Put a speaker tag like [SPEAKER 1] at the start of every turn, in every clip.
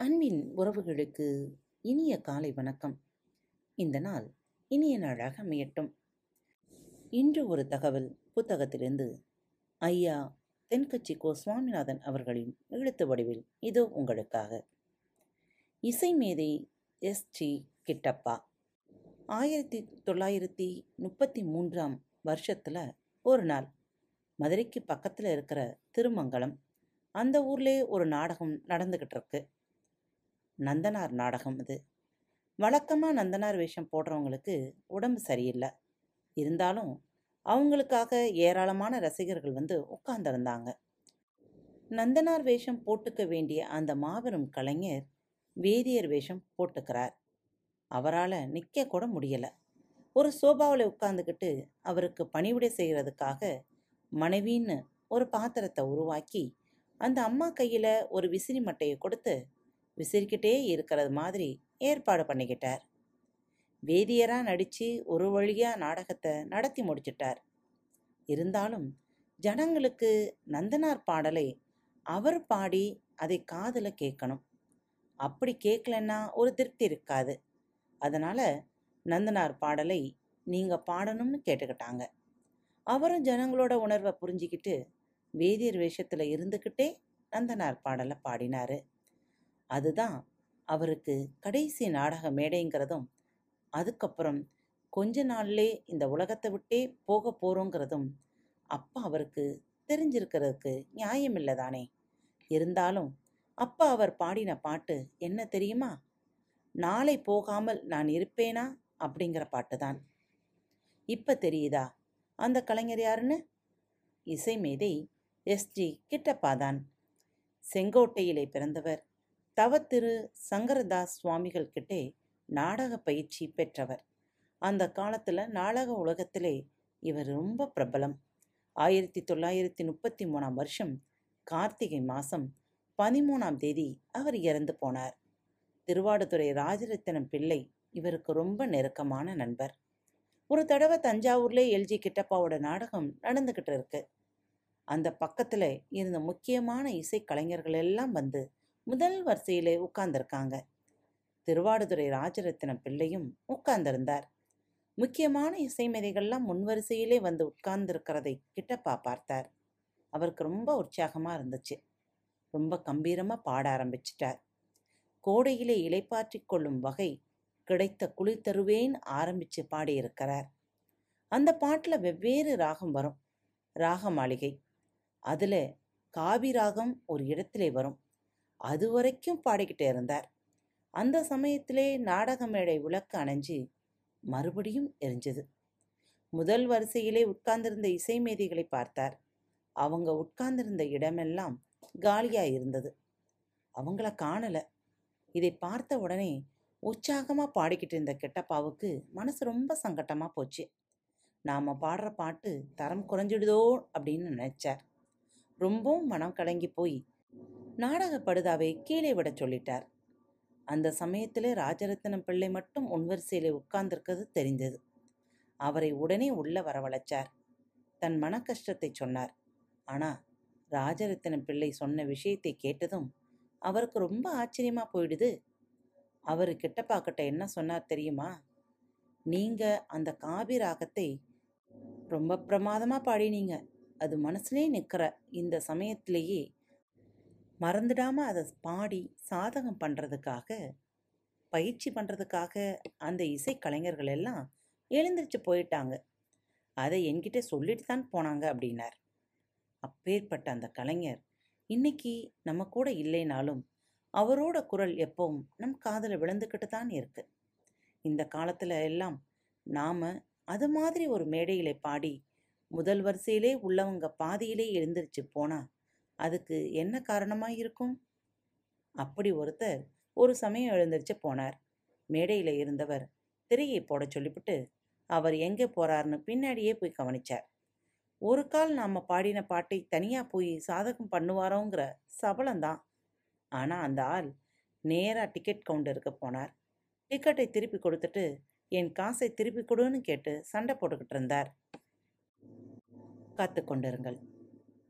[SPEAKER 1] அன்பின் உறவுகளுக்கு இனிய காலை வணக்கம். இந்த நாள் இனிய நாளாக அமையட்டும். இன்று ஒரு தகவல் புத்தகத்திலிருந்து ஐயா தென்கட்சி கோ. சுவாமிநாதன் அவர்களின் எழுத்து வடிவில். இதோ உங்களுக்காக. இசை மேதை எஸ். ஜி கிட்டப்பா. ஆயிரத்தி தொள்ளாயிரத்தி முப்பத்தி மூன்றாம் வருஷத்தில் ஒரு நாள் மதுரைக்கு பக்கத்தில் இருக்கிற திருமங்கலம் அந்த ஊர்லேயே ஒரு நாடகம் நடந்துக்கிட்டு இருக்கு நந்தனார் நாடகம் இது வழக்கமாக நந்தனார் வேஷம் போடுறவங்களுக்கு உடம்பு சரியில்லை. இருந்தாலும் அவங்களுக்காக ஏராளமான ரசிகர்கள் வந்து உட்கார்ந்திருந்தாங்க. நந்தனார் வேஷம் போட்டுக்க வேண்டிய அந்த மாபெரும் கலைஞர் வேதியர் வேஷம் போட்டுக்கிறார். அவரால் நிற்க கூட முடியலை. ஒரு சோபாவில் உட்கார்ந்துக்கிட்டு அவருக்கு பணிவிடை செய்கிறதுக்காக மனைவின்னு ஒரு பாத்திரத்தை உருவாக்கி அந்த அம்மா கையில் ஒரு விசிறி மட்டையை கொடுத்து விசிறிக்கிட்டே இருக்கிறது மாதிரி ஏற்பாடு பண்ணிக்கிட்டார். வேதியராக நடித்து ஒரு வழியாக நாடகத்தை நடத்தி முடிச்சிட்டார். இருந்தாலும் ஜனங்களுக்கு நந்தனார் பாடலை அவர் பாடி அதை காதில் கேட்கணும் அப்படி கேட்கலன்னா ஒரு திருப்தி இருக்காது. அதனால் நந்தனார் பாடலை நீங்கள் பாடணும்னு கேட்டுக்கிட்டாங்க. அவரும் ஜனங்களோட உணர்வை புரிஞ்சிக்கிட்டு வேதியர் வேஷத்தில் இருந்துக்கிட்டே நந்தனார் பாடலை பாடினார். அதுதான் அவருக்கு கடைசி நாடக மேடைங்கிறதும் அதுக்கப்புறம் கொஞ்ச நாள்லே இந்த உலகத்தை விட்டே போக போகிறோங்கிறதும் அப்பா அவருக்கு தெரிஞ்சிருக்கிறதுக்கு நியாயமில்லை தானே? இருந்தாலும் அப்பா அவர் பாடின பாட்டு என்ன தெரியுமா? நாளை போகாமல் நான் இருப்பேனா? அப்படிங்கிற பாட்டு தான் இப்போ தெரியுதா? அந்த கலைஞர் யாருன்னு? இசைமேதை எஸ்ஜி கிட்டப்பா தான் செங்கோட்டையிலே பிறந்தவர். தவத்திரு சங்கரதாஸ் சுவாமிகள் கிட்டே நாடக பயிற்சி பெற்றவர். அந்த காலத்தில் நாடக உலகத்திலே இவர் ரொம்ப பிரபலம். ஆயிரத்தி தொள்ளாயிரத்தி முப்பத்தி மூணாம் வருஷம் கார்த்திகை மாதம் பதிமூணாம் தேதி அவர் இறந்து போனார். திருவாடுதுறை ராஜரத்தினம் பிள்ளை இவருக்கு ரொம்ப நெருக்கமான நண்பர். ஒரு தடவை தஞ்சாவூர்லேயே எல்ஜி கிட்டப்பாவோட நாடகம் நடந்துக்கிட்டு இருக்கு. அந்த பக்கத்தில் இருந்த முக்கியமான இசைக்கலைஞர்கள் எல்லாம் வந்து முதல் வரிசையிலே உட்கார்ந்திருக்காங்க. திருவாடுதுறை ராஜரத்தின பிள்ளையும் உட்கார்ந்திருந்தார். முக்கியமான இசைமேதைகள்லாம் முன்வரிசையிலே வந்து உட்கார்ந்திருக்கிறதை கிட்டப்பா பார்த்தார். அவருக்கு ரொம்ப உற்சாகமாக இருந்துச்சு. ரொம்ப கம்பீரமாக பாட ஆரம்பிச்சிட்டார். கோடையிலே இலைப்பாற்றி கொள்ளும் வகை கிடைத்த குளிர் தருவேன் ஆரம்பித்து பாடியிருக்கிறார். அந்த பாட்டில் வெவ்வேறு ராகம் வரும். ராக மாளிகை அதில் காவி ராகம் ஒரு இடத்திலே வரும். அது வரைக்கும் பாடிக்கிட்டே இருந்தார். அந்த சமயத்திலே நாடக மேடை விளக்கு அணைஞ்சு மறுபடியும் எரிஞ்சது. முதல் வரிசையிலே உட்கார்ந்திருந்த இசைமேதிகளை பார்த்தார். அவங்க உட்கார்ந்திருந்த இடமெல்லாம் காலியாக இருந்தது. அவங்கள காணலை. இதை பார்த்த உடனே உற்சாகமாக பாடிக்கிட்டு இருந்த கெட்டப்பாவுக்கு மனசு ரொம்ப சங்கட்டமாக போச்சு. நாம் பாடுற பாட்டு தரம் குறைஞ்சிடுதோ அப்படின்னு நினைச்சார். ரொம்பவும் மனம் கலங்கி போய் நாடக படுதாவை கீழே விட சொல்லிட்டார். அந்த சமயத்தில் ராஜரத்னம் பிள்ளை மட்டும் உன்வரிசையில் உட்கார்ந்திருக்கிறது தெரிந்தது. அவரை உடனே உள்ள வரவழைச்சார். தன் மன கஷ்டத்தை சொன்னார். ஆனால் ராஜரத்னம் பிள்ளை சொன்ன விஷயத்தை கேட்டதும் அவருக்கு ரொம்ப ஆச்சரியமா போயிடுது. அவர் கிட்டப்பாக்கிட்ட என்ன சொன்னார் தெரியுமா? நீங்க அந்த காவி ராகத்தை ரொம்ப பிரமாதமா பாடினீங்க. அது மனசுலே நிற்கிற இந்த சமயத்திலேயே மறந்துடாமல் அதை பாடி சாதகம் பண்ணுறதுக்காக பயிற்சி பண்ணுறதுக்காக அந்த இசைக்கலைஞர்கள் எல்லாம் எழுந்திரிச்சு போயிட்டாங்க. அதை என்கிட்ட சொல்லிட்டு தான் போனாங்க அப்படின்னார். அப்பேற்பட்ட அந்த கலைஞர் இன்னைக்கு நம்ம கூட இல்லைனாலும் அவரோட குரல் எப்பவும் நம் காதில் விழுந்துக்கிட்டு தான் இருக்கு. இந்த காலத்தில் எல்லாம் நாம் அது மாதிரி ஒரு மேடையிலே பாடி முதல் வரிசையிலே உள்ளவங்க பாதியிலே எழுந்திரிச்சு போனால் அதுக்கு என்ன காரணமாக இருக்கும்? அப்படி ஒருத்தர் ஒரு சமயம் எழுந்திருச்சு போனார். மேடையில் இருந்தவர் திரையை போட சொல்லிவிட்டு அவர் எங்கே போறாருன்னு பின்னாடியே போய் கவனிச்சார். ஒரு கால் நாம் பாடின பாட்டை தனியாக போய் சாதகம் பண்ணுவாரோங்கிற சபலம்தான். ஆனால் அந்த ஆள் நேராக டிக்கெட் கவுண்டருக்கு போனார். டிக்கெட்டை திருப்பி கொடுத்துட்டு என் காசை திருப்பி கொடுன்னு கேட்டு சண்டை போட்டுக்கிட்டு இருந்தார். காத்து கொண்டிருங்கள்.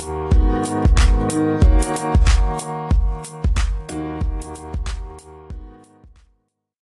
[SPEAKER 2] Thank you.